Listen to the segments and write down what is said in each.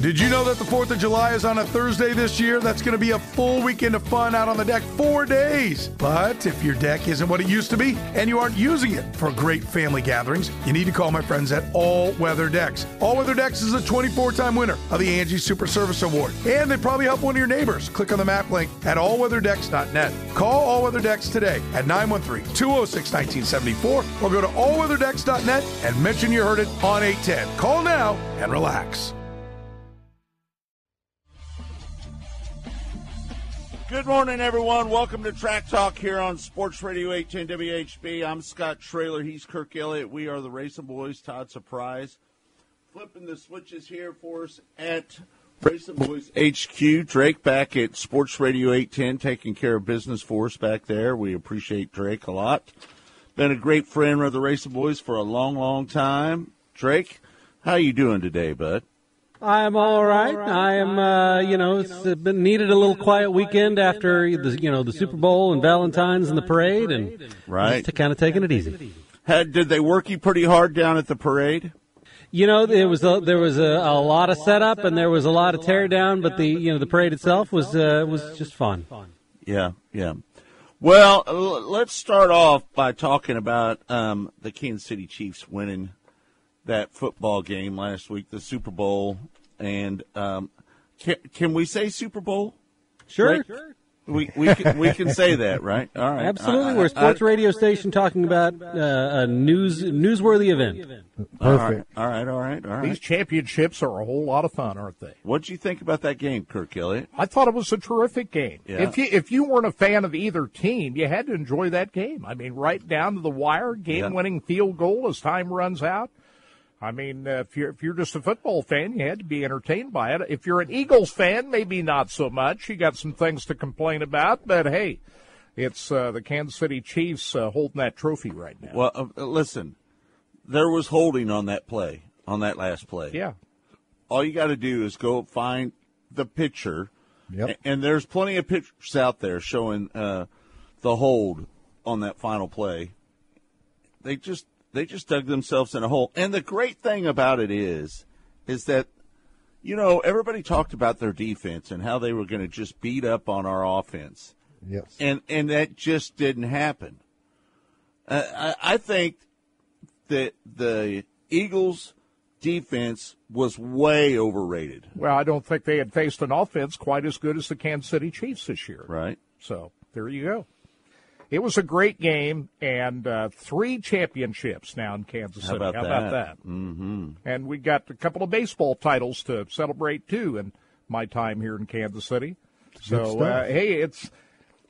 Did you know that the 4th of July is on a Thursday this year? That's going to be a full weekend of fun out on the deck, four days. But if your deck isn't what it used to be and you aren't using it for great family gatherings, you need to call my friends at All Weather Decks. All Weather Decks is a 24 time winner of the Angie Super Service Award, and they probably help one of your neighbors. Click on the map link at allweatherdecks.net. Call All Weather Decks today at 913 206 1974 or go to allweatherdecks.net and mention you heard it on 810. Call now and relax. Good morning, everyone. Welcome to Track Talk here on Sports Radio 810 WHB. I'm Scott Trailer. He's Kirk Elliott. We are the Racing Boys. Todd Surprise. Flipping the switches here for us at Racing Boys HQ. Drake back at Sports Radio 810 taking care of business for us back there. We appreciate Drake a lot. Been a great friend of the Racing Boys for a long, long time. Drake, how you doing today, bud? I'm all right. I am, uh, you know, it's been needed a little quiet weekend after the, you know, the Super Bowl and Valentine's and the parade, and Right. just kind of taking it easy. Had, did they work you pretty hard down at the parade? You know, there was a, there was a, a lot of setup and there was a lot of tear down, but the you know the parade itself was uh, was just fun. Yeah, yeah. Well, let's start off by talking about um, the Kansas City Chiefs winning that football game last week, the Super Bowl, and um, can, can we say Super Bowl? Sure, Right? We we can, we can say that, right? All right, absolutely. I- We're a I- sports radio station talking about uh, a news newsworthy event. Perfect. all right, all right, all right, all These championships are a whole lot of fun, aren't they? What'd you think about that game, Kirk Elliott? I thought it was a terrific game. Yeah. If you if you weren't a fan of either team, you had to enjoy that game. I mean, right down to the wire, game-winning field goal as time runs out. I mean, uh, if you're if you're just a football fan, you had to be entertained by it. If you're an Eagles fan, maybe not so much. You got some things to complain about, but hey, it's uh, the Kansas City Chiefs uh, holding that trophy right now. Well, uh, listen, there was holding on that play, on that last play. yeah, all you got to do is go find the picture, Yep. and there's plenty of pictures out there showing uh, the hold on that final play. They just they just dug themselves in a hole. And the great thing about it is, is that you know everybody talked about their defense and how they were going to just beat up on our offense, Yes. and and that just didn't happen. Uh, I, I think that the Eagles' defense was way overrated. well, I don't think they had faced an offense quite as good as the Kansas City Chiefs this year. Right. So there you go. It was a great game and uh, three championships now in Kansas How City. about How that? about that? Mm-hmm. And we got a couple of baseball titles to celebrate too in my time here in Kansas City. So uh, hey, it's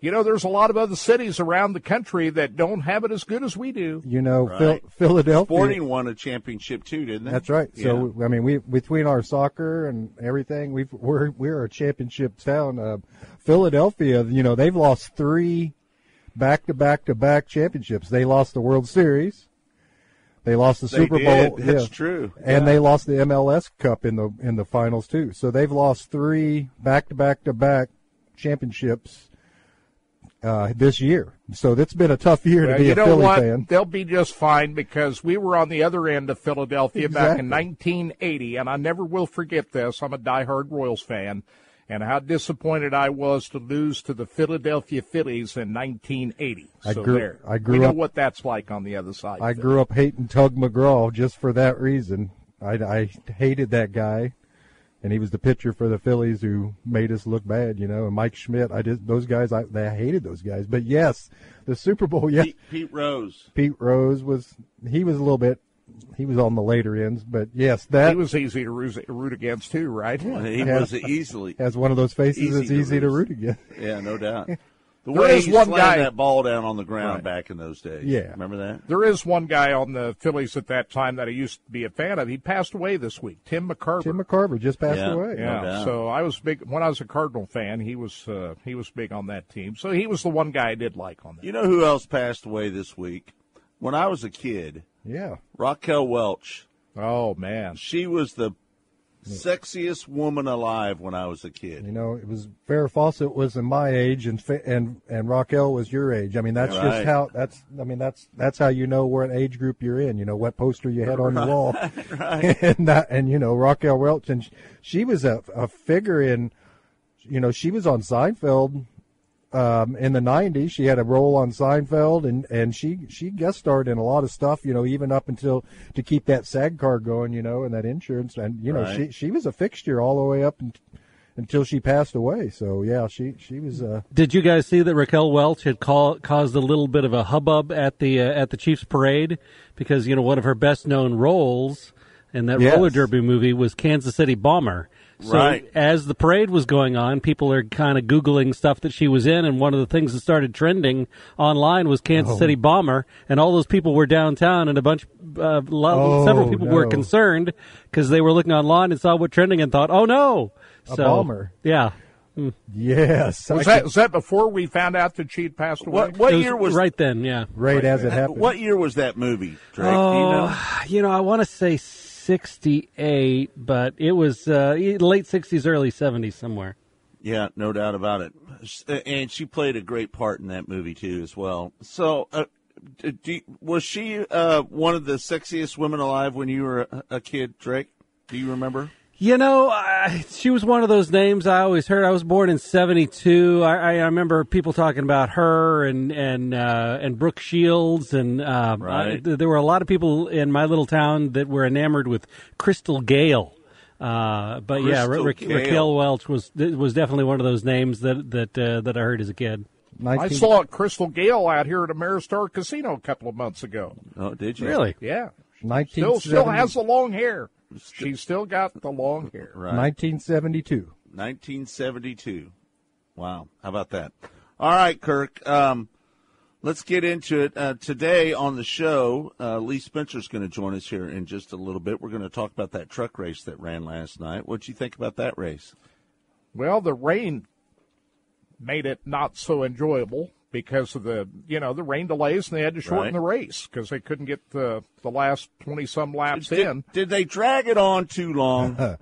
you know there's a lot of other cities around the country that don't have it as good as we do. You know, Right. Phil, Philadelphia. Sporting won a championship too, didn't they? That's right. Yeah. So I mean, we between our soccer and everything, we've we're we're a championship town. Uh, Philadelphia, you know, they've lost three back to back to back championships. They lost the World Series. They lost the They Super did. Bowl. That's yeah. true. And Yeah. they lost the MLS Cup in the in the finals too. So they've lost three back to back to back championships uh, this year. So it's been a tough year to be a Philly what? fan. They'll be just fine because we were on the other end of Philadelphia back in 1980, and I never will forget this. I'm a diehard Royals fan, and how disappointed I was to lose to the Philadelphia Phillies in 1980. I so grew- there, I grew we know up- what that's like on the other side. I grew up hating Tug McGraw just for that reason. I, I hated that guy, and he was the pitcher for the Phillies who made us look bad, you know. And Mike Schmidt, I just those guys, I, I hated those guys. But yes, the Super Bowl, yeah, Pete, Pete Rose. Pete Rose was he was a little bit, he was on the later ends, but yes, that He was easy to root, root against too, right? Yeah, He Yeah. was easily. has one of those faces Easy that's to easy to root. root against. Yeah, no doubt. The There way is he one guy- that ball down on the ground Right. back in those days. Yeah. remember that? There is one guy on the Phillies at that time that I used to be a fan of. He passed away this week. Tim McCarver. Tim McCarver just passed Yeah. away. No Yeah, doubt. so I was big when I was a Cardinal fan. He was uh, he was big on that team, so he was the one guy I did like on that. You know who else passed away this week? When I was a kid, Yeah. Raquel Welch. Oh man, She was the Sexiest woman alive when I was a kid. You know, it was Farrah Fawcett was in my age, and and and Raquel was your age. I mean, that's Right. just how that's. I mean, that's that's how you know what age group you're in. You know what poster you had on your wall, and that and you know Raquel Welch, and sh- she was a a figure in. You know, she was on Seinfeld um, in the '90s. She had a role on Seinfeld, and and she she guest starred in a lot of stuff. You know, even up until to keep that SAG card going. You know, and that insurance, and you know, Right. she she was a fixture all the way up and, until she passed away. So yeah, she she was. Uh, Did you guys see that Raquel Welch had call, caused a little bit of a hubbub at the uh, at the Chiefs parade because you know one of her best known roles in that Yes. roller derby movie was Kansas City Bomber. So Right. as the parade was going on, people are kind of googling stuff that she was in, and one of the things that started trending online was Kansas Oh. City Bomber, and all those people were downtown, and a bunch, uh, lo- Oh, several people were concerned because they were looking online and saw what trending and thought, "Oh no!" A so, bomber. Yeah. yes, Was that was that before we found out that she'd passed away? What what was year was right then? Yeah. right as it happened. What year was that movie, Drake? Do you Oh, know? you know, I want to say 68, but it was uh, late 60s, early 70s somewhere. Yeah, no doubt about it. And she played a great part in that movie too, as well. So, uh, was she uh, one of the sexiest women alive when you were a kid, Drake? Do you remember? You know, I, she was one of those names I always heard. I was born in '72. I, I remember people talking about her and and uh, and Brooke Shields, and uh, Right. I- there were a lot of people in my little town that were enamored with Crystal Gayle. Uh, but yeah, Ra- Crystal Ra- Gayle. Raquel Welch was was definitely one of those names that that uh, that I heard as a kid. I saw Crystal Gayle out here at Ameristar Casino a couple of months ago. Oh, did you? Really? Yeah, 1970 still still has the long hair. She's still got the long hair. Right. 1972. 1972. Wow. How about that? All right, Kirk. Um, let's get into it. Uh, today on the show, uh, Lee Spencer's going to join us here in just a little bit. We're going to talk about that truck race that ran last night. What'd you think about that race? Well, the rain made it not so enjoyable because of the you know the rain delays, and they had to shorten Right. the race because they couldn't get the the last twenty some laps Did, in. did they drag it on too long?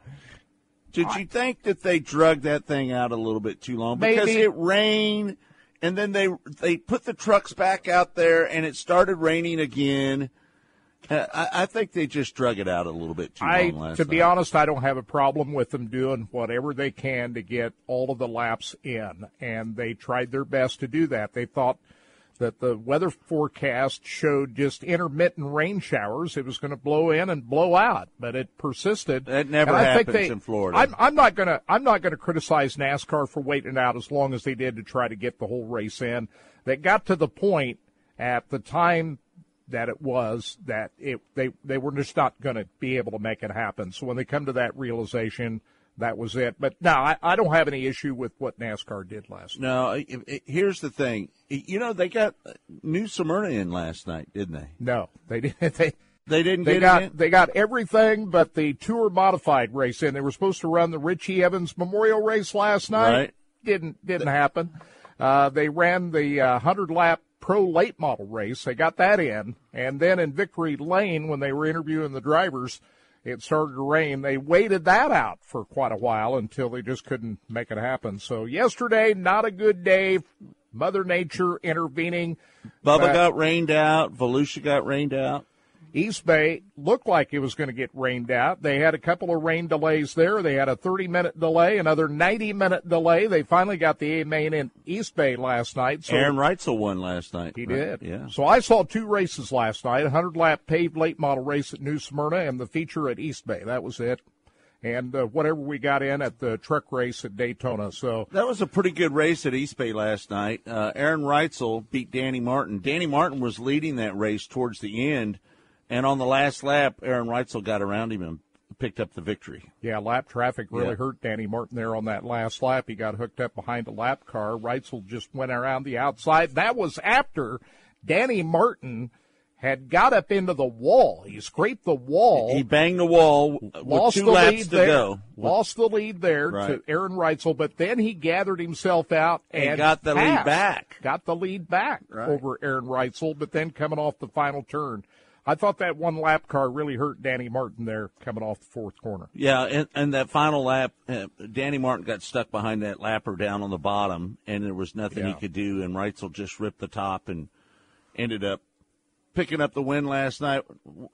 did you think that they drug that thing out a little bit too long because Maybe. it rained and then they they put the trucks back out there and it started raining again? Uh, I, I think they just drug it out a little bit too I, long last to be night. honest, I don't have a problem with them doing whatever they can to get all of the laps in, and they tried their best to do that. They thought that the weather forecast showed just intermittent rain showers. It was going to blow in and blow out, but it persisted. That never And I think happens they- in Florida. I'm, I'm not going to I'm not going to criticize NASCAR for waiting out as long as they did to try to get the whole race in. They got to the point at the time that it was that it they they were just not going to be able to make it happen. So when they come to that realization, that was it. But no, I, I don't have any issue with what NASCAR did last night. No, it, it- here's the thing. You know, they got New Smyrna in last night, didn't they? No, they didn't. They They didn't they get got they got everything but the tour modified race in. They were supposed to run the Richie Evans Memorial Race last night. Right. Didn't didn't happen. Uh, they ran the uh, hundred lap pro late model race. They got that in, and then in Victory Lane when they were interviewing the drivers. It started to rain. They waited that out for quite a while until they just couldn't make it happen. So yesterday, not a good day. Mother Nature intervening. Bubba But- got rained out. Volusia got rained out. East Bay looked like it was going to get rained out. They had a couple of rain delays there. They had a 30 minute delay, another 90 minute delay. They finally got the A main in East Bay last night. So Aaron Reutzel won last night. he right? did. Yeah. So I saw two races last night: a 100 lap paved late model race at New Smyrna and the feature at East Bay. That was it. And uh, whatever we got in at the truck race at Daytona. So That was a pretty good race at East Bay last night. Uh, Aaron Reutzel beat Danny Martin. Danny Martin was leading that race towards the end, and on the last lap, Aaron Reutzel got around him and picked up the victory. Yeah, lap traffic really Yeah. hurt Danny Martin there on that last lap. He got hooked up behind a lap car. Reutzel just went around the outside. That was after Danny Martin had got up into the wall. He scraped the wall. He banged the wall with lost two the laps lead to there. go. Lost the lead there Right. to Aaron Reutzel, but then he gathered himself out and, And got the lead back. Got the lead back Right. over Aaron Reutzel, but then coming off the final turn. I thought that one lap car really hurt Danny Martin there coming off the fourth corner. Yeah, and, and that final lap, uh, Danny Martin got stuck behind that lapper down on the bottom, and there was nothing Yeah. he could do, and Reutzel just ripped the top and ended up picking up the win last night.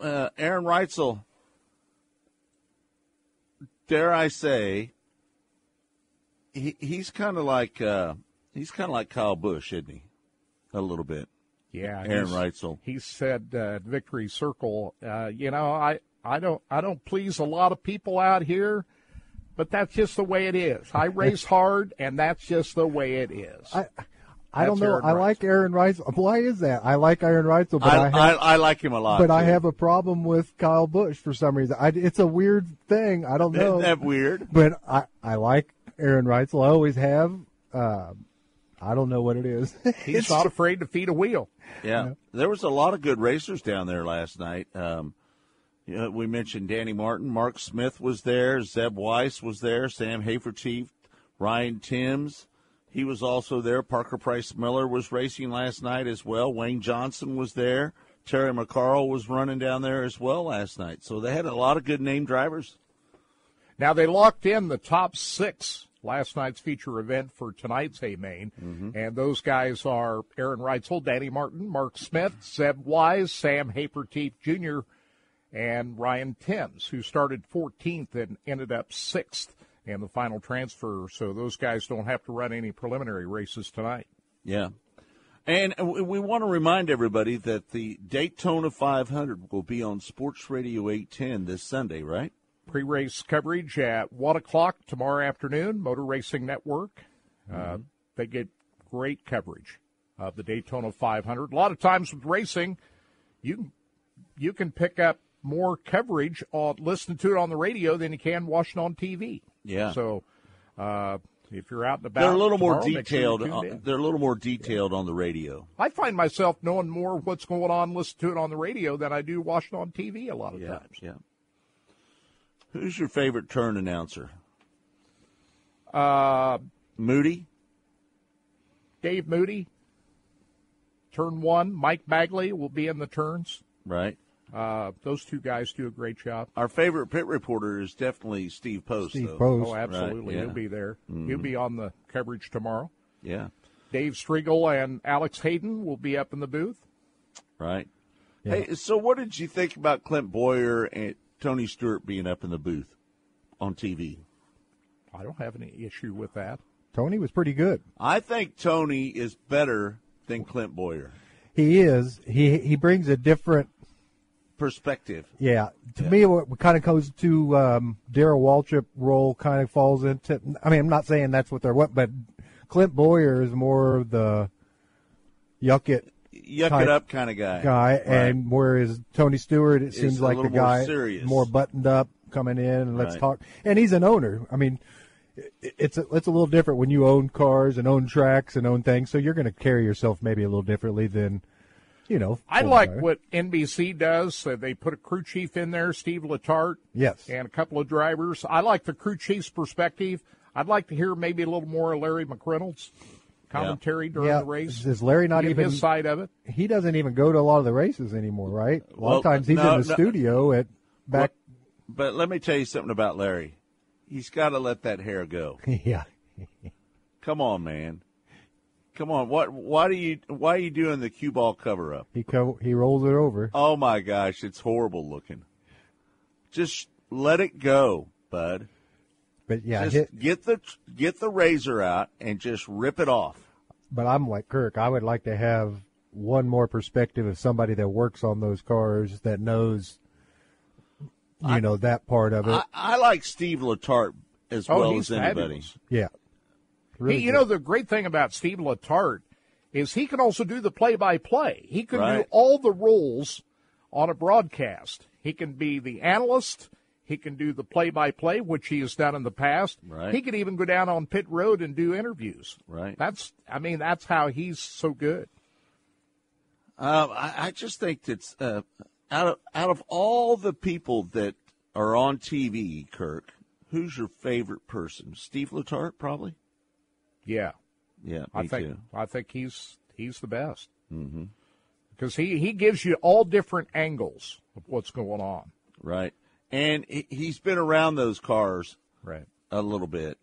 Uh, Aaron Reutzel, dare I say, he, he's kind of like uh, he's kind of like Kyle Busch, isn't he? A little bit. Yeah, Aaron Reutzel. He said uh, at Victory Circle, uh, you know, I, I don't I don't please a lot of people out here, but that's just the way it is. I race hard, and that's just the way it is. I, I don't know. Aaron I like Aaron Reutzel. Why is that? I like Aaron Reutzel, but I, I, have, I, I like him a lot. but I have a problem with Kyle Busch for some reason. I, it's a weird thing. I don't know. Isn't that weird? but I, I like Aaron Reutzel. I always have. Uh, I don't know what it is. He's not afraid to feed a wheel. Yeah. There was a lot of good racers down there last night. Um, you know, we mentioned Danny Martin, Mark Smith was there, Zeb Wise was there, Sam Hafertepe, Ryan Timms. He was also there. Parker Price Miller was racing last night as well. Wayne Johnson was there. Terry McCarl was running down there as well last night. So they had a lot of good name drivers. Now they locked in the top six last night's feature event for tonight's A Main, mm-hmm. and those guys are Aaron Reutzel, Danny Martin, Mark Smith, Zeb Wise, Sam Hafertepe Jr., and Ryan Timms, who started 14th and ended up sixth in the final transfer. So those guys don't have to run any preliminary races tonight. Yeah. And we we want to remind everybody that the Daytona 500 will be on Sports Radio 810 this Sunday, right? Pre-race coverage at one o'clock tomorrow afternoon. Motor Racing Network. Uh, they get great coverage of the Daytona 500. A lot of times with racing, you you can pick up more coverage on listen to it on the radio than you can watching on TV. Yeah. So uh, if you're out and about, They're a little more tomorrow, make detailed. uh, they're a little more detailed on the radio. I find myself knowing more what's going on, listening to it on the radio than I do watching on TV a lot of Yeah, times. yeah. Who's your favorite turn announcer? Uh, Moody. Dave Moody, turn one. Mike Bagley will be in the turns. Right. Uh, those two guys do a great job. Our favorite pit reporter is definitely Steve Post. Steve though. Post. Oh, absolutely. yeah. He'll be there. He'll be on the coverage tomorrow. Yeah. Dave Striegle and Alex Hayden will be up in the booth. Right. Hey, so what did you think about Clint Bowyer and Tony Stewart being up in the booth on TV? I don't have any issue with that. Tony was pretty good. I think Tony is better than Clint Bowyer. He is. He he brings a different. Perspective. Yeah, to me, what kind of goes to um, Darrell Waltrip role kind of falls into. I mean, I'm not saying that's what they're what, but Clint Bowyer is more of the yuck it Yuck it up kind of guy. guy, Right. and whereas Tony Stewart, it seems a like the little more guy serious. more buttoned up, coming in and let's Right. talk. And he's an owner. I mean, it's a, it's a little different when you own cars and own tracks and own things. So you're going to carry yourself maybe a little differently than, you know. I like car. what NBC does. Uh, they put a crew chief in there, Steve Letarte, Yes. and a couple of drivers. I like the crew chief's perspective. I'd like to hear maybe a little more of Larry McReynolds commentary during Yeah. the race. Is Larry not even? his side of it? He doesn't even go to a lot of the races anymore, right? A lot Well, of times he's no, in the no. studio at back. But let me tell you something about Larry. He's got to let that hair go. yeah. Come on, man. Come on. What? Why do you? Why are you doing the cue ball cover up? He co- he rolls it over. Oh my gosh, it's horrible looking. Just let it go, bud. But yeah, just hit, get the get the razor out and just rip it off. But I'm like Kirk. I would like to have one more perspective of somebody that works on those cars that knows, you know, that part of it. I, I like Steve Letarte as Oh, well he's as anybody. fabulous. yeah. Really He, you know, the great thing about Steve Letarte is he can also do the play-by-play. He can do all the roles on a broadcast. He can be the analyst. He can do the play-by-play, which he has done in the past. Right. He could even go down on pit road and do interviews. Right. That's, I mean, that's how he's so good. Um, I, I just think that's uh, out of out of all the people that are on TV, Kirk. Who's your favorite person? Steve Letarte, probably. Yeah, Yeah, me I think too. I think he's he's the best. Mm-hmm. because he, he gives you all different angles of what's going on. Right. And he- he's been around those cars Right. a little bit.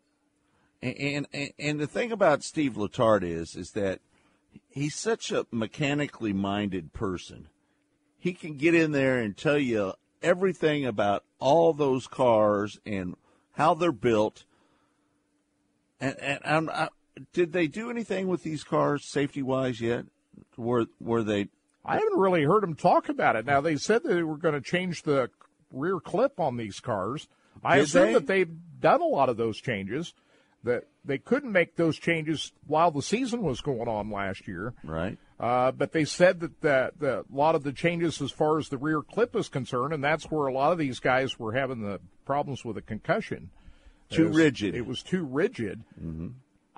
And, and and the thing about Steve Letarte is is that he's such a mechanically minded person. He can get in there and tell you everything about all those cars and how they're built. And and I'm, I, uh, did they do anything with these cars safety wise yet? Were were they? I haven't really heard them talk about it. Now they said they were going to change the rear clip on these cars. I Did assume they? that they've done a lot of those changes. That they couldn't make those changes while the season was going on last year. Right. Uh, but they said that the, the, a lot of the changes as far as the rear clip is concerned, and that's where a lot of these guys were having the problems with a concussion. Too rigid. It was too rigid.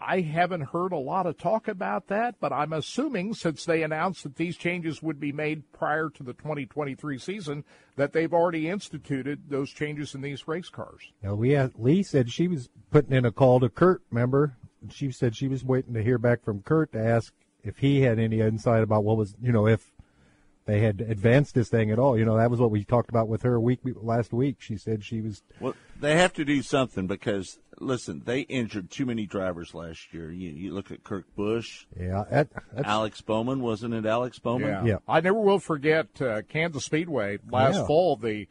I haven't heard a lot of talk about that, but I'm assuming since they announced that these changes would be made prior to the 2023 season, that they've already instituted those changes in these race cars. Now, we had, Lee said she was putting in a call to Kurt. Remember, she said she was waiting to hear back from Kurt to ask if he had any insight about what was, you know, if they had advanced this thing at all. You know, that was what we talked about with her a week last week. She said she was. Well, they have to do something because listen, they injured too many drivers last year. You, you look at Kurt Busch. Yeah, that, that's Alex Bowman, wasn't it? Alex Bowman. Yeah. I never will forget uh, Kansas Speedway last Yeah. fall, the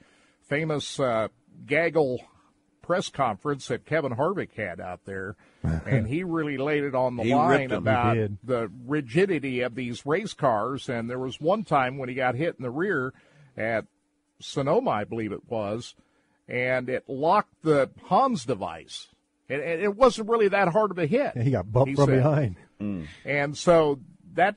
famous uh, gaggle press conference that Kevin Harvick had out there, and he really laid it on the He line about the rigidity of these race cars. And there was one time when he got hit in the rear at Sonoma, I believe it was, and it locked the Hans device. And, and it wasn't really that hard of a hit. he got bumped he from said. behind. And so that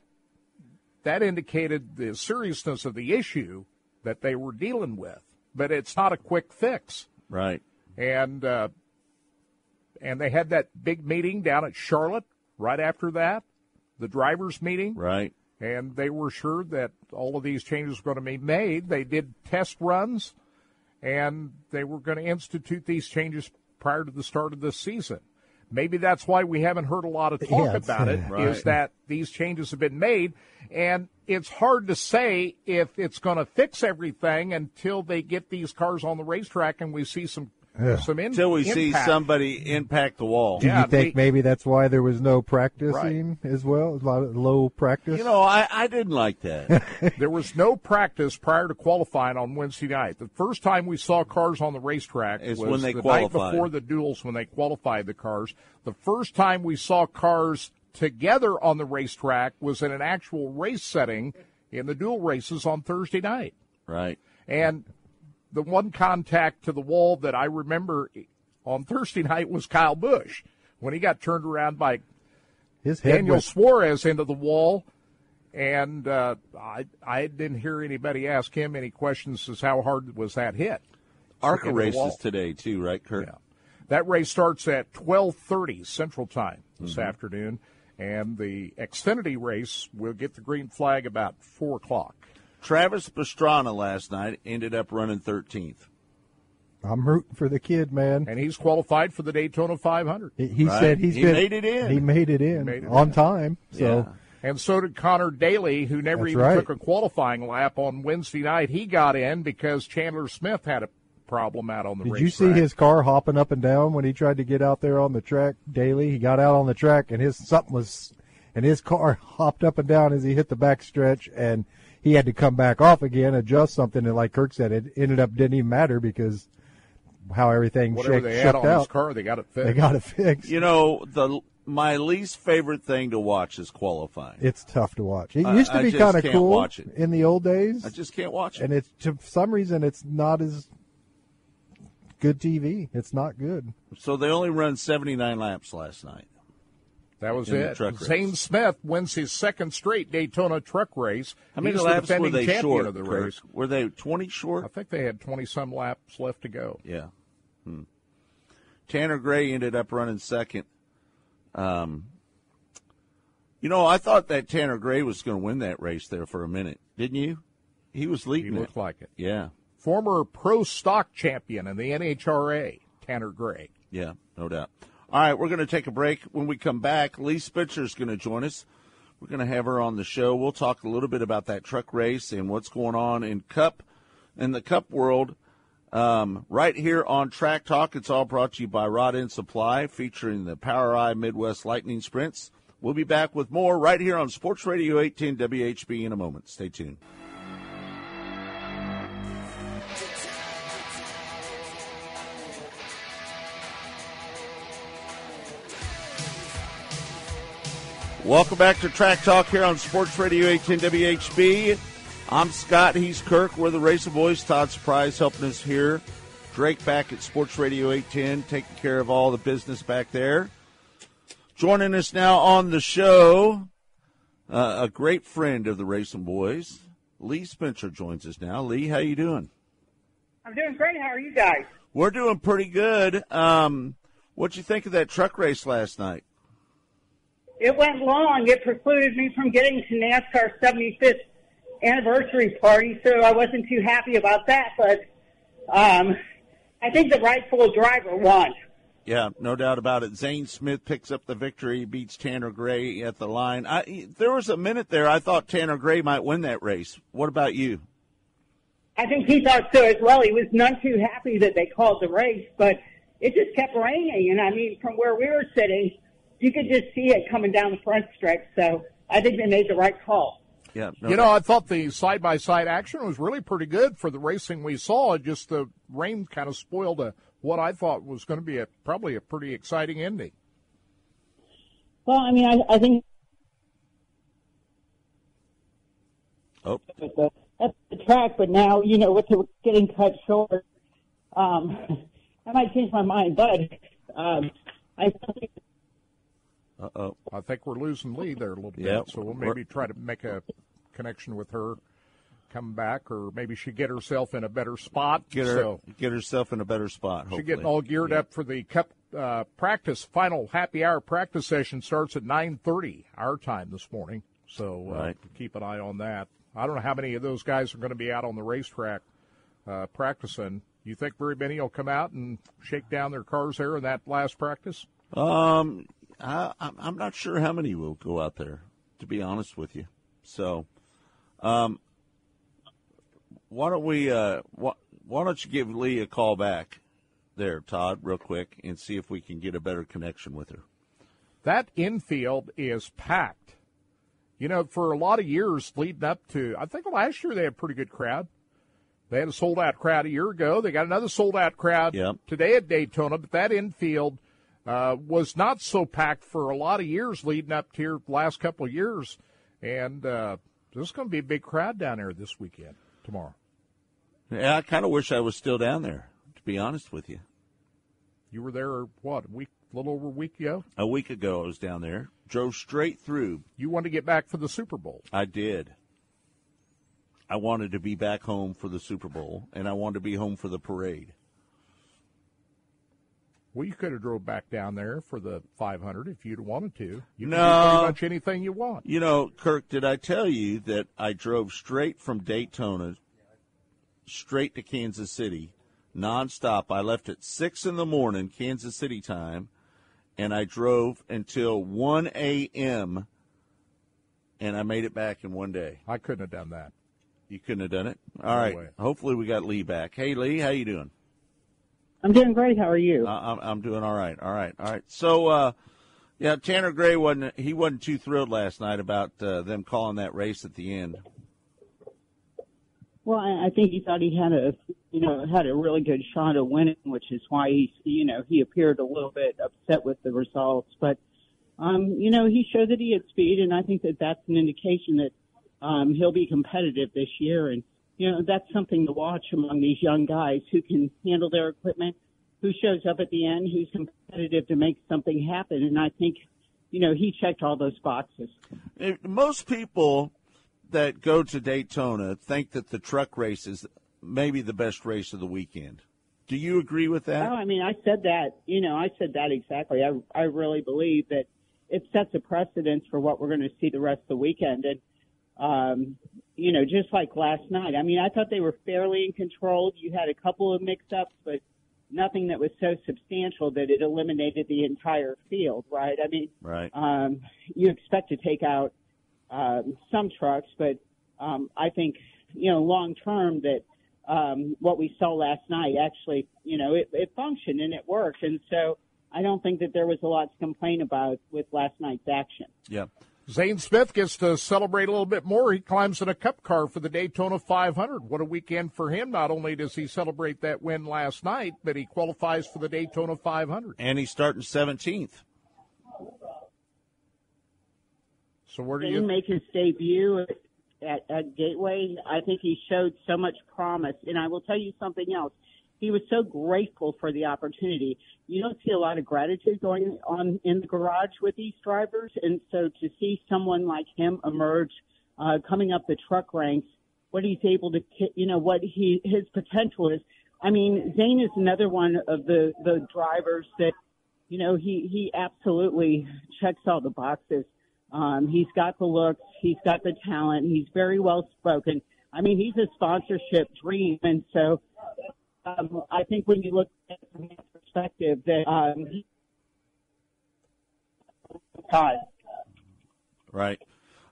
that indicated the seriousness of the issue that they were dealing with. But it's not a quick fix. Right. And uh, and they had that big meeting down at Charlotte right after that, the drivers' meeting, Right. and they were sure that all of these changes were going to be made. They did test runs, and they were going to institute these changes prior to the start of this season. Maybe that's why we haven't heard a lot of talk Yeah, about it. Is Right. that these changes have been made, and it's hard to say if it's going to fix everything until they get these cars on the racetrack and we see some some in, Until we see somebody impact the wall. Do Yeah, you think we- maybe that's why there was no practicing as well? A lot of low practice. You know, I, I didn't like that. There was no practice prior to qualifying on Wednesday night. The first time we saw cars on the racetrack Is was when they the qualified. night before the duels when they qualified the cars. The first time we saw cars together on the racetrack was in an actual race setting in the duel races on Thursday night. right. And the one contact to the wall that I remember on Thursday night was Kyle Busch when he got turned around by His head Daniel went Suarez into the wall, and uh, I I didn't hear anybody ask him any questions as how hard was that hit. ARCA Into the races today too, right, Kurt? Yeah. That race starts at twelve thirty Central Time this afternoon, and the Xfinity race will get the green flag about four o'clock. Travis Pastrana last night ended up running 13th. I'm rooting for the kid, man. And he's qualified for the Daytona 500. He, he Right. said he's He been, made it in. He made it in made it on in. time. So And so did Connor Daly, who never That's even right. took a qualifying lap on Wednesday night. He got in because Chandler Smith had a problem out on the did you see racetrack. his car hopping up and down when he tried to get out there on the track daily? He got out on the track and his something was, and his car hopped up and down as he hit the back stretch and he had to come back off again, adjust something, and like Kirk said, it ended up didn't even matter because how everything Whatever shake, they had shook on his car, they got it fixed. They got it fixed. You know, the my least favorite thing to watch is qualifying. It's tough to watch. It used to I be kind of can't cool watch it. in the old days, I just can't watch it. and it's to some reason it's not as good TV. It's not good. So they only run 79 laps last night. That was in the it. truck race. Zane Smith wins his second straight Daytona truck race. How many He's the laps were they champion short? of the Kurt? race. Were they 20 short? I think they had 20 some laps left to go. Yeah. Hmm. Tanner Gray ended up running second. Um, you know, I thought that Tanner Gray was going to win that race there for a minute, didn't you? He was He leading it. looked like it. Yeah, Former pro stock champion in the NHRA, Tanner Gray. yeah, no doubt. All right, we're going to take a break. When we come back, Lee Spencer is going to join us We're going to have her on the show. We'll talk a little bit about that truck race and what's going on in Cup, in the Cup world. Um, right here on Track Talk, it's all brought to you by Rod End Supply, featuring the POWRi Midwest Lightning Sprints. We'll be back with more right here on Sports Radio 18 WHB in a moment. Stay tuned. Welcome back to Track Talk here on Sports Radio 810 WHB. I'm Scott. He's Kirk. We're the Racing Boys. Todd Surprise helping us here. Drake back at Sports Radio 810, taking care of all the business back there. Joining us now on the show, uh, a great friend of the Racing Boys, Lee Spencer joins us now. Lee, how you doing? I'm doing great. How are you guys? We're doing pretty good. Um, what'd you think of that truck race last night? It went long. It precluded me from getting to NASCAR 75th anniversary party, so I wasn't too happy about that. But um, I think the rightful driver won. Yeah, no doubt about it. Zane Smith picks up the victory, beats Tanner Gray at the line. I, there was a minute there I thought Tanner Gray might win that race. What about you? I think he thought so as well. He was none too happy that they called the race, but it just kept raining. And I mean, from where we were sitting, you could just see it coming down the front stretch. So I think they made the right call. Yeah, no you know, I thought the side by side action was really pretty good for the racing we saw. Just the rain kind of spoiled a, what I thought was going to be a probably a pretty exciting ending. Well, I mean, I, I think. Oh. That's the track, but now you know with the getting cut short, um, I might change my mind. But um, I think Uh oh. I think we're losing Lee there a little bit, Yep. so we'll maybe try to make a connection with her, come back, or maybe she get herself in a better spot. Get her, So get herself in a better spot. she's getting all geared up for the Cup uh, practice. Final happy hour practice session starts at nine thirty our time this morning. So uh, Right. keep an eye on that. I don't know how many of those guys are going to be out on the racetrack uh, practicing. You think very many will come out and shake down their cars there in that last practice? Um, I, I'm I'm not sure how many will go out there, to be honest with you. So, um, why don't we? Uh, why, why don't you give Lee a call back, there, Todd, real quick, and see if we can get a better connection with her. That infield is packed. You know, for a lot of years leading up to, I think last year they had a pretty good crowd. They had a sold out crowd a year ago. They got another sold out crowd Yep. today at Daytona, but that infield uh, was not so packed for a lot of years leading up to here the last couple of years. And uh, there's going to be a big crowd down there this weekend, tomorrow. Yeah, I kind of wish I was still down there, to be honest with you. You were there, what, a week, a little over a week ago? A week ago, I was down there, drove straight through. You wanted to get back for the Super Bowl. I did. I wanted to be back home for the Super Bowl, and I wanted to be home for the parade. Well, you could have drove back down there for the 500 if you'd wanted to. You can do pretty much anything you want. You know, Kirk, did I tell you that I drove straight from Daytona straight to Kansas City, nonstop? I left at six in the morning, Kansas City time, and I drove until one a.m. and I made it back in one day. I couldn't have done that. You couldn't have done it. All No right. way. Hopefully, we got Lee back. Hey, Lee, how you doing? I'm doing great. How are you? I- I'm, I'm doing all right. All right. All right. So, uh, yeah, Tanner Gray wasn't he wasn't too thrilled last night about uh, them calling that race at the end. Well, I I think he thought he had a, you know, had a really good shot of winning, which is why he, you know, he appeared a little bit upset with the results. But, um, you know, he showed that he had speed, and I think that that's an indication that um, he'll be competitive this year. And you know, that's something to watch among these young guys who can handle their equipment, who shows up at the end, who's competitive to make something happen. And I think, you know, he checked all those boxes. Most people that go to Daytona think that the truck race is maybe the best race of the weekend. Do you agree with that? Oh. I mean, I said that, you know, I said that exactly. I, I really believe that it sets a precedence for what we're going to see the rest of the weekend. And, um, you know, just like last night, I mean, I thought they were fairly in control. You had a couple of mix ups, but nothing that was so substantial that it eliminated the entire field, right? I mean, Right. um, you expect to take out um, some trucks, but um, I think you know long term that um, what we saw last night actually you know it, it functioned and it worked, and so I don't think that there was a lot to complain about with last night's action. Yeah. Zane Smith gets to celebrate a little bit more. He climbs in a cup car for the Daytona 500. What a weekend for him. Not only does he celebrate that win last night, but he qualifies for the Daytona 500. And he's starting 17th. So where do Did you he make his debut at, at Gateway? I think he showed so much promise. And I will tell you something else. He was so grateful for the opportunity. You don't see a lot of gratitude going on in the garage with these drivers. And so to see someone like him emerge, uh, coming up the truck ranks, what he's able to, you know, what he, his potential is. I mean, Zane is another one of the, the drivers that, you know, he, he absolutely checks all the boxes. Um, he's got the looks, he's got the talent, he's very well spoken. I mean, he's a sponsorship dream, and so um, I think when you look at it from that perspective, that um. Right.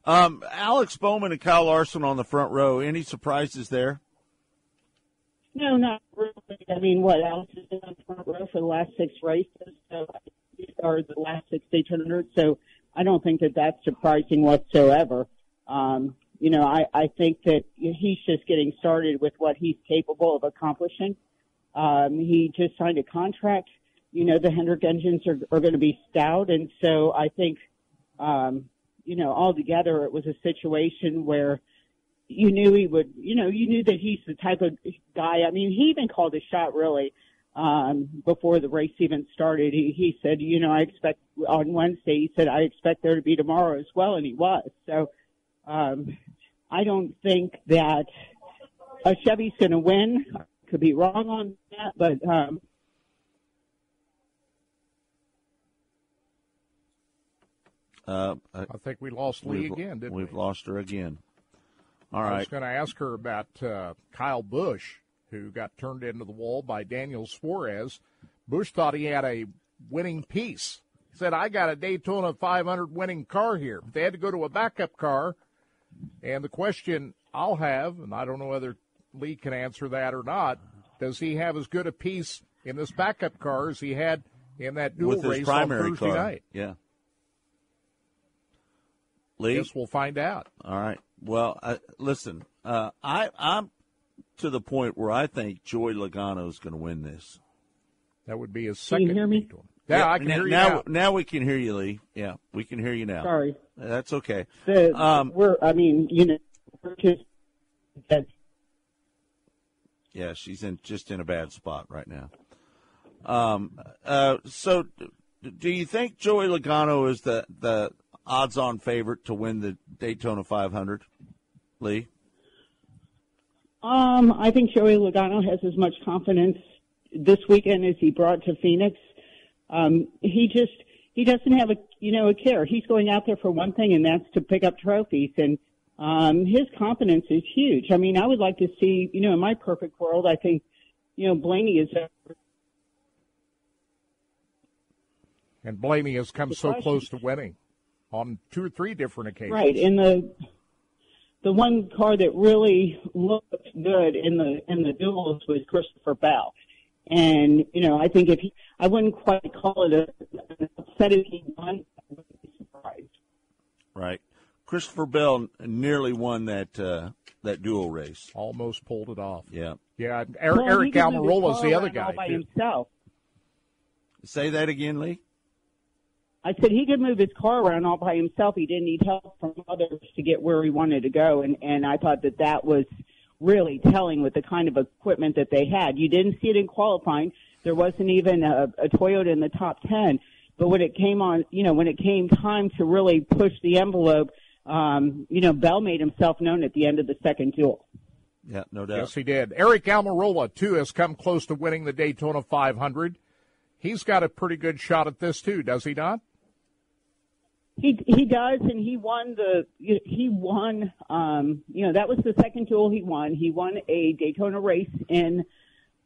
Um, Alex Bowman and Kyle Larson on the front row. Any surprises there? No, not really. I mean, what Alex has been on the front row for the last six races, so or the last six Daytona hundred. So I don't think that that's surprising whatsoever. Um, you know, I, I think that he's just getting started with what he's capable of accomplishing. Um, he just signed a contract. You know, the Hendrick engines are, are going to be stout, and so I think, um, you know, altogether it was a situation where you knew he would, you know, you knew that he's the type of guy. I mean, he even called a shot really um, before the race even started. He, he said, you know, I expect on Wednesday. He said, I expect there to be tomorrow as well, and he was. So, um, I don't think that a Chevy's going to win. Could be wrong on that, but um, Uh, I think we lost Lee again, didn't we've we? lost her again. All I was going to ask her about uh, Kyle Busch, who got turned into the wall by Daniel Suarez. Busch thought he had a winning piece. He said, I got a Daytona 500 winning car here. But they had to go to a backup car. And the question I'll have, and I don't know whether Lee can answer that or not, does he have as good a piece in this backup car as he had in that duel With his race primary on Thursday car. night? Yeah. Lee? Guess we'll find out. All right. Well, uh, listen, uh, I, I'm to the point where I think Joey Logano is going to win this. That would be his Can second. you hear me? Daytona. Yeah, I can now, hear you now. now. we can hear you, Lee. Yeah, we can hear you now. sorry. That's okay. The, Um, we're, I mean, you know, we're just that Yeah, she's in just in a bad spot right now. Um, uh, so, do you think Joey Logano is the the odds-on favorite to win the Daytona 500? Lee, Um, I think Joey Logano has as much confidence this weekend as he brought to Phoenix. Um, he just he doesn't have a you know a care. He's going out there for one thing, and that's to pick up trophies. And um, his confidence is huge. I mean, I would like to see you know in my perfect world, I think you know Blaney is And Blaney has come so close to winning on two or three different occasions. Right, and the the one car that really looked good in the in the duels was Christopher Bell, and you know I think if he, I wouldn't quite call it a, an upset if he won, I wouldn't be surprised. right? Christopher Bell nearly won that uh, that duel race. Almost pulled it off. Yeah. Yeah, Aric, Well, he Aric could move his Almirola's car the other around all guy. by too. himself. Say that again, Lee. I said he could move his car around all by himself. He didn't need help from others to get where he wanted to go, and and I thought that that was really telling with the kind of equipment that they had. You didn't see it in qualifying. There wasn't even a, a Toyota in the top ten. But when it came on, you know, when it came time to really push the envelope, um, you know, Bell made himself known at the end of the second duel. Yeah, no doubt. Yes, he did. Aric Almirola, too, has come close to winning the Daytona 500. He's got a pretty good shot at this, too, does he not? He he does, and he won the he won. Um, you know that was the second duel he won. He won a Daytona race in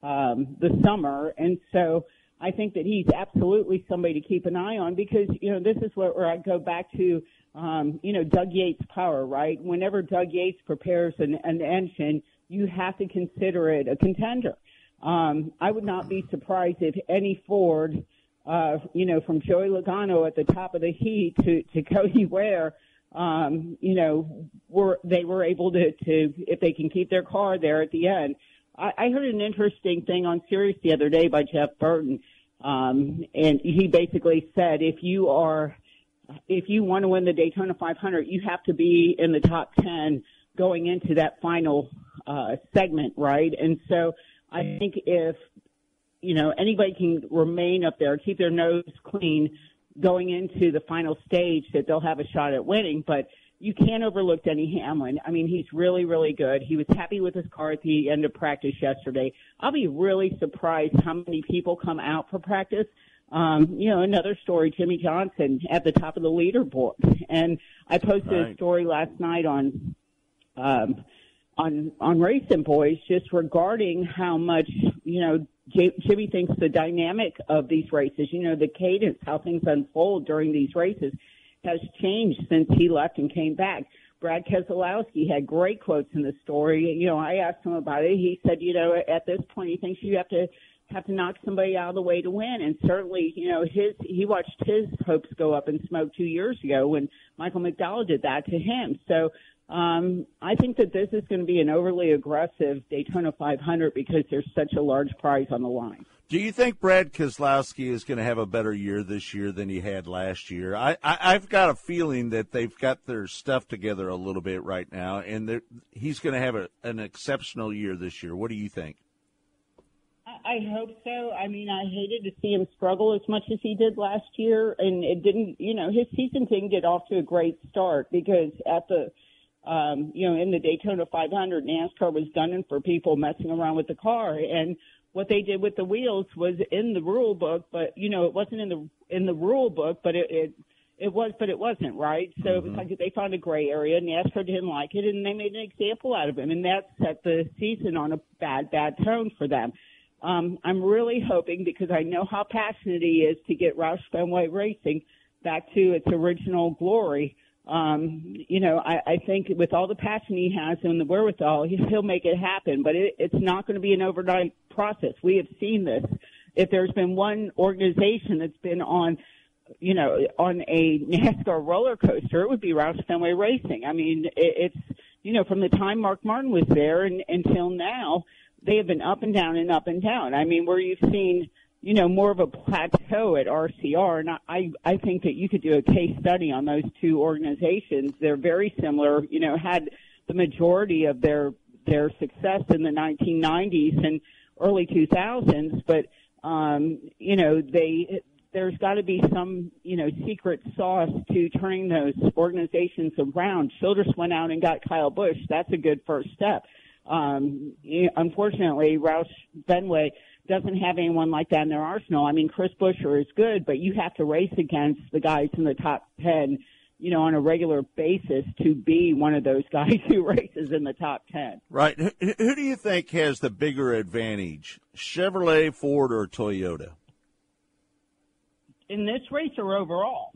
um, the summer, and so I think that he's absolutely somebody to keep an eye on because, you know, this is where, where I go back to, um, you know, Doug Yates' power, right? Whenever Doug Yates prepares an, an engine, you have to consider it a contender. Um, I would not be surprised if any Ford, uh, you know, from Joey Logano at the top of the heat to, to Cody Ware, um, you know, were they were able to, to if they can keep their car there at the end. I, I heard an interesting thing on Sirius the other day by Jeff Burton, um, and he basically said if you are if you want to win the Daytona 500, you have to be in the top 10 going into that final uh, segment, right? And so I think if you know anybody can remain up there, keep their nose clean going into the final stage, that they'll have a shot at winning. But you can't overlook Denny Hamlin. I mean, he's really, really good. He was happy with his car at the end of practice yesterday. I'll be really surprised how many people come out for practice. Um, you know, another story, Jimmie Johnson at the top of the leaderboard. And I posted right. a story last night on, um, on, on Racing Boys just regarding how much, you know, Jimmie thinks the dynamic of these races, you know, the cadence, how things unfold during these races has changed since he left and came back. Brad Keselowski had great quotes in the story. You know, I asked him about it. He said, you know, at this point, he thinks you have to have to knock somebody out of the way to win. And certainly, you know, his he watched his hopes go up in smoke two years ago when Michael McDowell did that to him. So um, I think that this is going to be an overly aggressive Daytona 500 because there's such a large prize on the line. Do you think Brad Keselowski is going to have a better year this year than he had last year? I, I, have got a feeling that they've got their stuff together a little bit right now, and he's going to have a, an exceptional year this year. What do you think? I hope so. I mean, I hated to see him struggle as much as he did last year, and it didn't. You know, his season didn't get off to a great start because at the, um, you know, in the Daytona 500, NASCAR was gunning for people messing around with the car, and what they did with the wheels was in the rule book, but you know it wasn't in the in the rule book, but it it, it was, but it wasn't right. So mm-hmm. it was mm-hmm. like they found a gray area, and NASCAR didn't like it, and they made an example out of him, and that set the season on a bad bad tone for them. Um, I'm really hoping because I know how passionate he is to get Roush Fenway Racing back to its original glory um, you know, I, I think with all the passion he has and the wherewithal, he, he'll make it happen. But it, it's not going to be an overnight process. We have seen this. If there's been one organization that's been on, you know, on a NASCAR roller coaster, it would be Roush Fenway Racing. I mean, it, it's you know, from the time Mark Martin was there and, until now, they have been up and down and up and down. I mean, where you've seen you know, more of a plateau at RCR. And I, I think that you could do a case study on those two organizations. They're very similar, you know, had the majority of their, their success in the 1990s and early 2000s, but, um, you know, they, there's got to be some, you know, secret sauce to turning those organizations around. Childress went out and got Kyle Busch. That's a good first step. Um, unfortunately, Roush Fenway doesn't have anyone like that in their arsenal. I mean, Chris Buescher is good, but you have to race against the guys in the top 10, you know, on a regular basis to be one of those guys who races in the top 10. Right. Who do you think has the bigger advantage, Chevrolet, Ford, or Toyota? In this race or overall?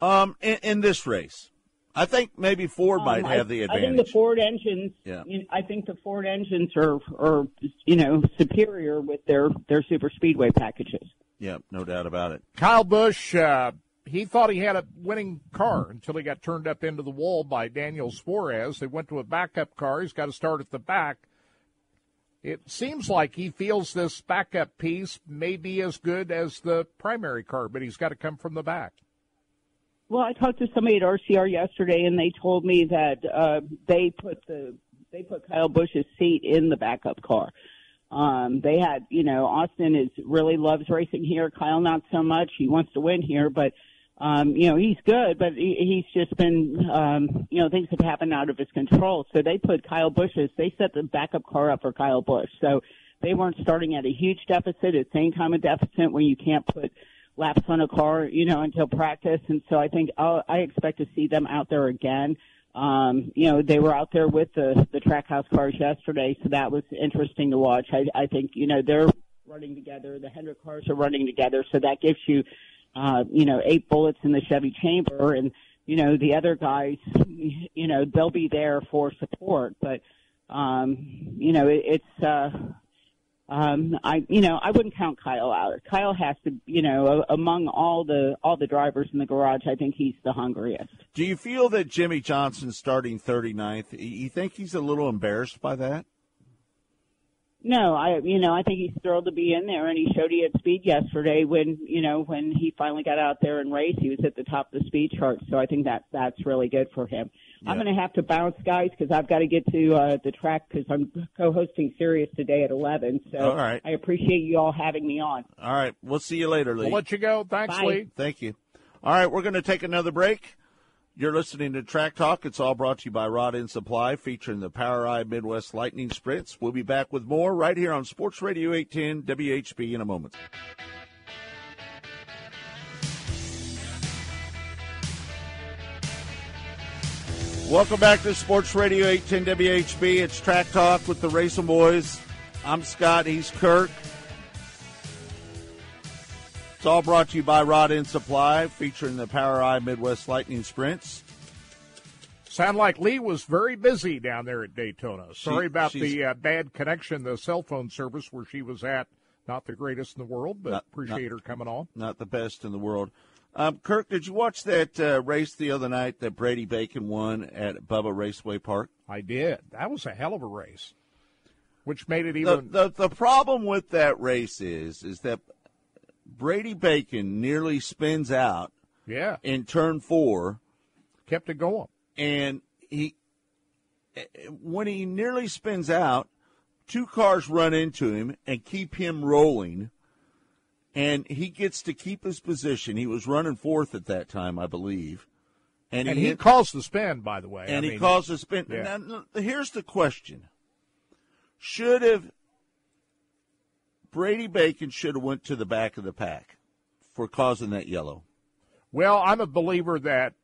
Um, in, in this race. I think maybe Ford um, might have the advantage. I think the Ford engines. Yeah. You know, I think the Ford engines are are you know superior with their their super speedway packages. Yeah, no doubt about it. Kyle Busch. Uh, he thought he had a winning car until he got turned up into the wall by Daniel Suarez. They went to a backup car. He's got to start at the back. It seems like he feels this backup piece may be as good as the primary car, but he's got to come from the back. Well, I talked to somebody at RCR yesterday, and they told me that uh, they put the they put Kyle Busch's seat in the backup car. Um, they had, you know, Austin is really loves racing here. Kyle not so much. He wants to win here, but um, you know he's good, but he, he's just been, um, you know, things have happened out of his control. So they put Kyle Busch's. They set the backup car up for Kyle Busch. So they weren't starting at a huge deficit at the same time a deficit when you can't put laps on a car, you know, until practice. And so I think I'll, I expect to see them out there again. Um, you know, they were out there with the, the trackhouse cars yesterday, so that was interesting to watch. I, I think, you know, they're running together. The Hendrick cars are running together, so that gives you, uh, you know, eight bullets in the Chevy chamber, and you know the other guys, you know, they'll be there for support. But um, you know, it, it's. Uh, um, I, you know, I wouldn't count Kyle out. Kyle has to, you know, among all the all the drivers in the garage, I think he's the hungriest. Do you feel that Jimmie Johnson starting 39th? You think he's a little embarrassed by that? No, I, you know, I think he's thrilled to be in there, and he showed he had speed yesterday when, you know, when he finally got out there and raced. He was at the top of the speed chart, so I think that that's really good for him. I'm going to have to bounce, guys, because I've got to get to uh, the track because I'm co-hosting Sirius today at 11. So All right. I appreciate you all having me on. All right. We'll see you later, Lee. We'll let you go. Thanks, Bye. Lee. Thank you. All right, we're going to take another break. You're listening to Track Talk. It's all brought to you by Rod End Supply, featuring the POWRi Midwest Lightning Sprints. We'll be back with more right here on Sports Radio 810 WHB in a moment. Welcome back to Sports Radio 810 WHB. It's Track Talk with the Racing Boys. I'm Scott. He's Kirk. It's all brought to you by Rod End Supply, featuring the POWRi Midwest Lightning Sprints. Sound like Lee was very busy down there at Daytona. Sorry She- about the uh, bad connection, the cell phone service where she was at. Not the greatest in the world, but Not- appreciate her coming on. Not the best in the world. Um, Kirk, did you watch that uh, race the other night that Brady Bacon won at Bubba Raceway Park? I did. That was a hell of a race, which made it The, even. the the problem with that race is is that Brady Bacon nearly spins out yeah, in turn four, kept it going. and he when he nearly spins out, two cars run into him and keep him rolling, and he gets to keep his position. He was running fourth at that time, I believe, and, And he, he caused the spin, by the way. and I he mean, caused the spin. yeah. Now, here's the question: Should have Brady Bacon should have went to the back of the pack for causing that yellow? Well, I'm a believer that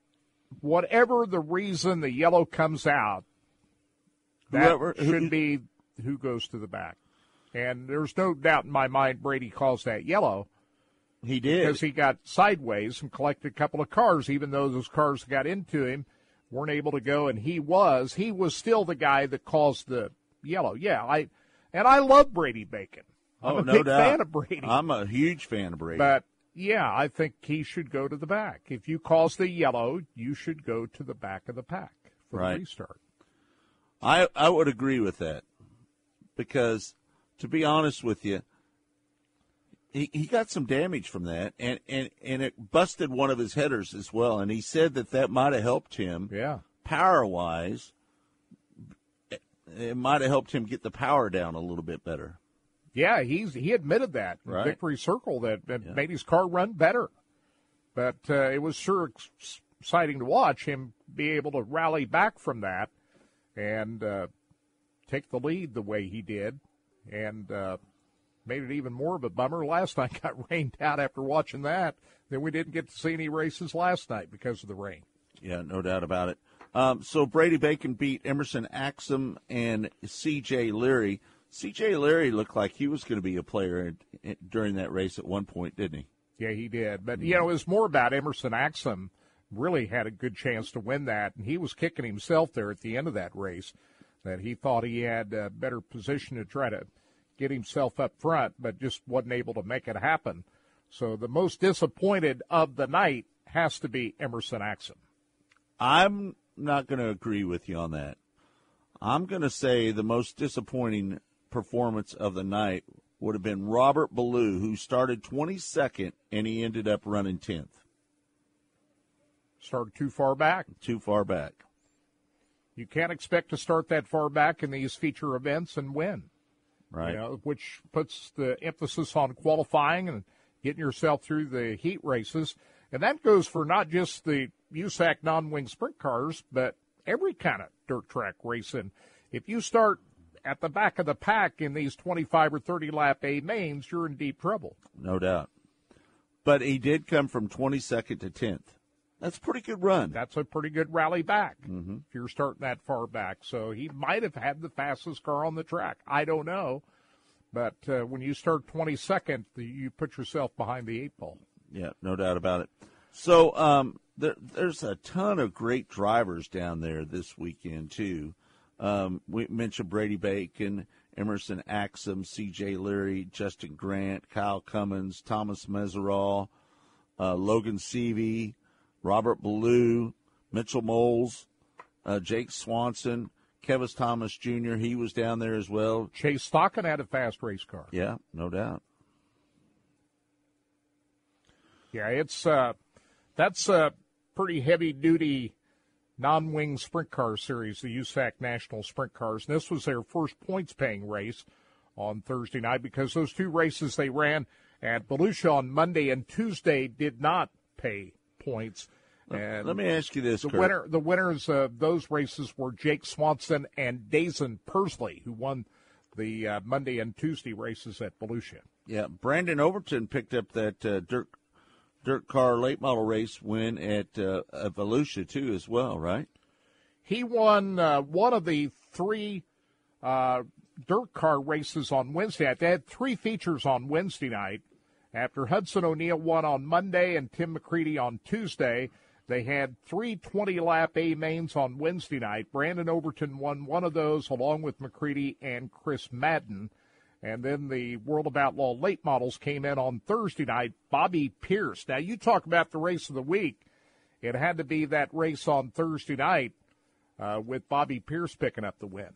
whatever the reason the yellow comes out, that Whoever- who- should be who goes to the back. And there's no doubt in my mind Brady caused that yellow He did. because he got sideways and collected a couple of cars, even though those cars got into him, weren't able to go, and he was he was still the guy that caused the yellow. Yeah, I and I love Brady Bacon. I'm oh, a no big doubt. fan of Brady. I'm a huge fan of Brady. But yeah, I think he should go to the back. If you cause the yellow, you should go to the back of the pack for Right. the restart. I I would agree with that because, to be honest with you, he he got some damage from that, and and and it busted one of his headers as well. And he said that that might have helped him Yeah. power wise. It might have helped him get the power down a little bit better. Yeah, he's he admitted that Right. Victory Circle that, that Yeah. made his car run better. But uh, it was sure exciting to watch him be able to rally back from that and uh, take the lead the way he did, and uh, made it even more of a bummer. Last night got rained out after watching that. Then we didn't get to see any races last night because of the rain. Yeah, no doubt about it. Um, so Brady Bacon beat Emerson Axsom and C.J. Leary. C.J. Leary looked like he was going to be a player in, in, during that race at one point, didn't he? Yeah, he did. But, you know, it was more about Emerson Axsom really had a good chance to win that, and he was kicking himself there at the end of that race that he thought he had a better position to try to get himself up front, but just wasn't able to make it happen. So the most disappointed of the night has to be Emerson Axsom. I'm not going to agree with you on that. I'm going to say the most disappointing performance of the night would have been Robert Ballou, who started 22nd and he ended up running 10th, Started too far back. too far back. You can't expect to start that far back in these feature events and win. Right. you know, which puts the emphasis on qualifying and getting yourself through the heat races. And that goes for not just the USAC non-wing sprint cars, but every kind of dirt track racing. If you start at the back of the pack in these 25 or 30 lap A mains, you're in deep trouble. No doubt. But he did come from 22nd to 10th. That's a pretty good run. That's a pretty good rally back Mm-hmm. if you're starting that far back. So he might have had the fastest car on the track. I don't know. But uh, when you start 22nd, you put yourself behind the eight ball. Yeah, no doubt about it. So um, there, there's a ton of great drivers down there this weekend too. Um, we mentioned Brady Bacon, Emerson Axsom, C.J. Leary, Justin Grant, Kyle Cummins, Thomas Meseraull, uh, Logan Seavey, Robert Ballou, Mitchell Moles, uh, Jake Swanson, Kevin Thomas Jr. He was down there as well. Chase Stockton had a fast race car. Yeah, no doubt. Yeah, it's uh, that's a pretty heavy duty non wing sprint car series, the USAC National Sprint Cars. And this was their first points paying race on Thursday night because those two races they ran at Volusia on Monday and Tuesday did not pay points. And Let me ask you this: the Kurt. winner, the winners of those races were Jake Swanson and Daison Pursley, who won the uh, Monday and Tuesday races at Volusia. Yeah, Brandon Overton picked up that uh, dirt dirt car late model race win at uh, Volusia too, as well, right? He won uh, one of the three uh, dirt car races on Wednesday. They had three features on Wednesday night. After Hudson O'Neal won on Monday and Tim McCreadie on Tuesday, they had three 20 lap A mains on Wednesday night. Brandon Overton won one of those along with McCreadie and Chris Madden. And then the World of Outlaw late models came in on Thursday night. Bobby Pierce. Now, you talk about the race of the week. It had to be that race on Thursday night uh, with Bobby Pierce picking up the win.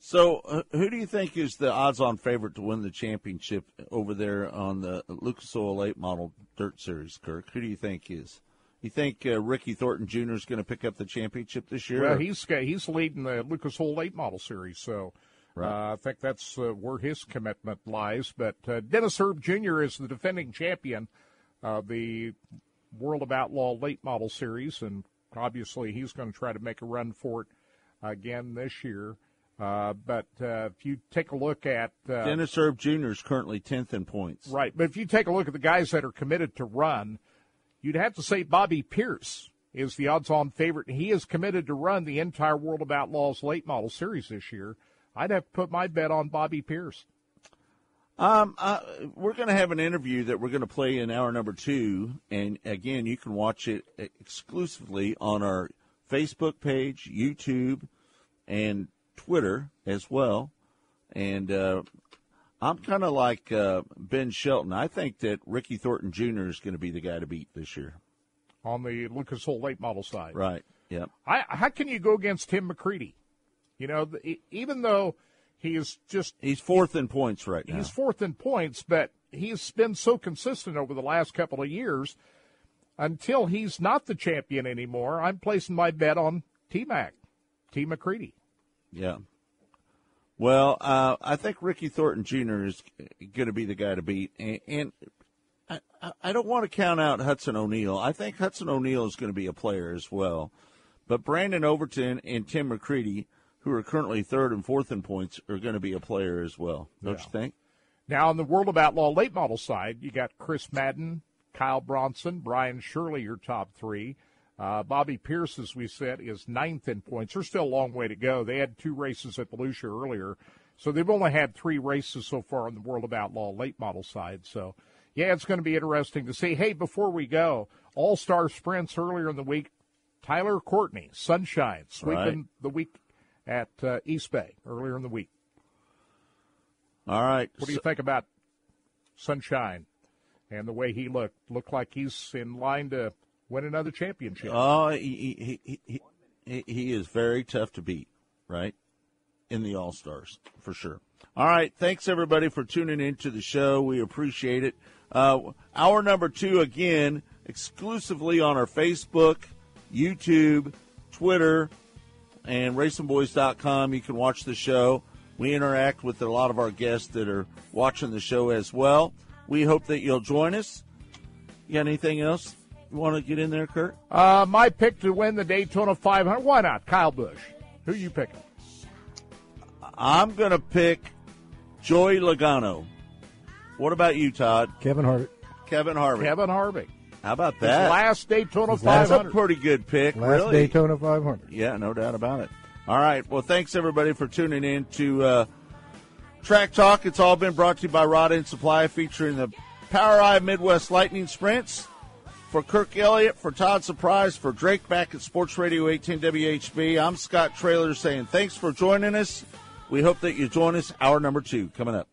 So, uh, who do you think is the odds-on favorite to win the championship over there on the Lucas Oil Late Model Dirt Series? Kirk, who do you think is? You think uh, Ricky Thornton Jr. is going to pick up the championship this year? Well, or- he's he's leading the Lucas Oil Late Model Series, so Right. uh, I think that's uh, where his commitment lies. But uh, Dennis Erb Jr. is the defending champion of the World of Outlaw Late Model Series, and obviously he's going to try to make a run for it again this year. Uh, but uh, if you take a look at uh, Dennis Erb Jr. is currently tenth in points. Right. But if you take a look at the guys that are committed to run, you'd have to say Bobby Pierce is the odds on favorite. He is committed to run the entire World of Outlaws late model series this year. I'd have to put my bet on Bobby Pierce. Um, uh, we're going to have an interview that we're going to play in hour number two, and again, you can watch it exclusively on our Facebook page, YouTube, and Twitter as well. And uh, I'm kind of like uh, Ben Shelton. I think that Ricky Thornton Jr. is going to be the guy to beat this year. on the Lucas Oil late model side. Right. Yep. I, how can you go against Tim McCreadie? You know, the, even though he is just He's fourth in points right now. he's fourth in points, but he's been so consistent over the last couple of years. Until he's not the champion anymore, I'm placing my bet on T Mac, T McCreadie. Yeah. Well, uh, I think Ricky Thornton Jr. is going to be the guy to beat, and, and I, I- I don't want to count out Hudson O'Neal. I think Hudson O'Neal is going to be a player as well, but Brandon Overton and Tim McCreadie, who are currently third and fourth in points, are going to be a player as well. Don't Yeah. you think? Now, on the World of Outlaw late model side, you got Chris Madden, Kyle Bronson, Brian Shirley, your top three. Uh, Bobby Pierce, as we said, is ninth in points. There's still a long way to go. They had two races at Volusia earlier, so they've only had three races so far on the World of Outlaw late model side. So, yeah, it's going to be interesting to see. Hey, before we go, All Star sprints earlier in the week. Tyler Courtney, Sunshine, sweeping Right. the week at uh, East Bay earlier in the week. All right. What do you think about Sunshine and the way he looked? Looked like he's in line to win another championship. Oh, he, he, he, he, he is very tough to beat, right? In the All Stars, for sure. All right. Thanks, everybody, for tuning into the show. We appreciate it. Uh, hour number two, again, exclusively on our Facebook, YouTube, Twitter, and racingboys.com. You can watch the show. We interact with a lot of our guests that are watching the show as well. We hope that you'll join us. You got anything else you want to get in there, Kurt? Uh, my pick to win the Daytona 500. Why not? Kyle Busch. Who you picking? I'm going to pick Joey Logano. What about you, Todd? Kevin Hart. Kevin Harvick. Kevin Harvick. How about His that? last Daytona His last- That's a pretty good pick, Last really. Daytona 500. Yeah, no doubt about it. All right. Well, thanks everybody for tuning in to uh, Track Talk, it's all been brought to you by Rod End Supply, featuring the POWRi Midwest Lightning Sprints. For Kirk Elliott, for Todd Surprise, for Drake back at Sports Radio 18 WHB, I'm Scott Trailer saying thanks for joining us. We hope that you join us. Hour number two coming up.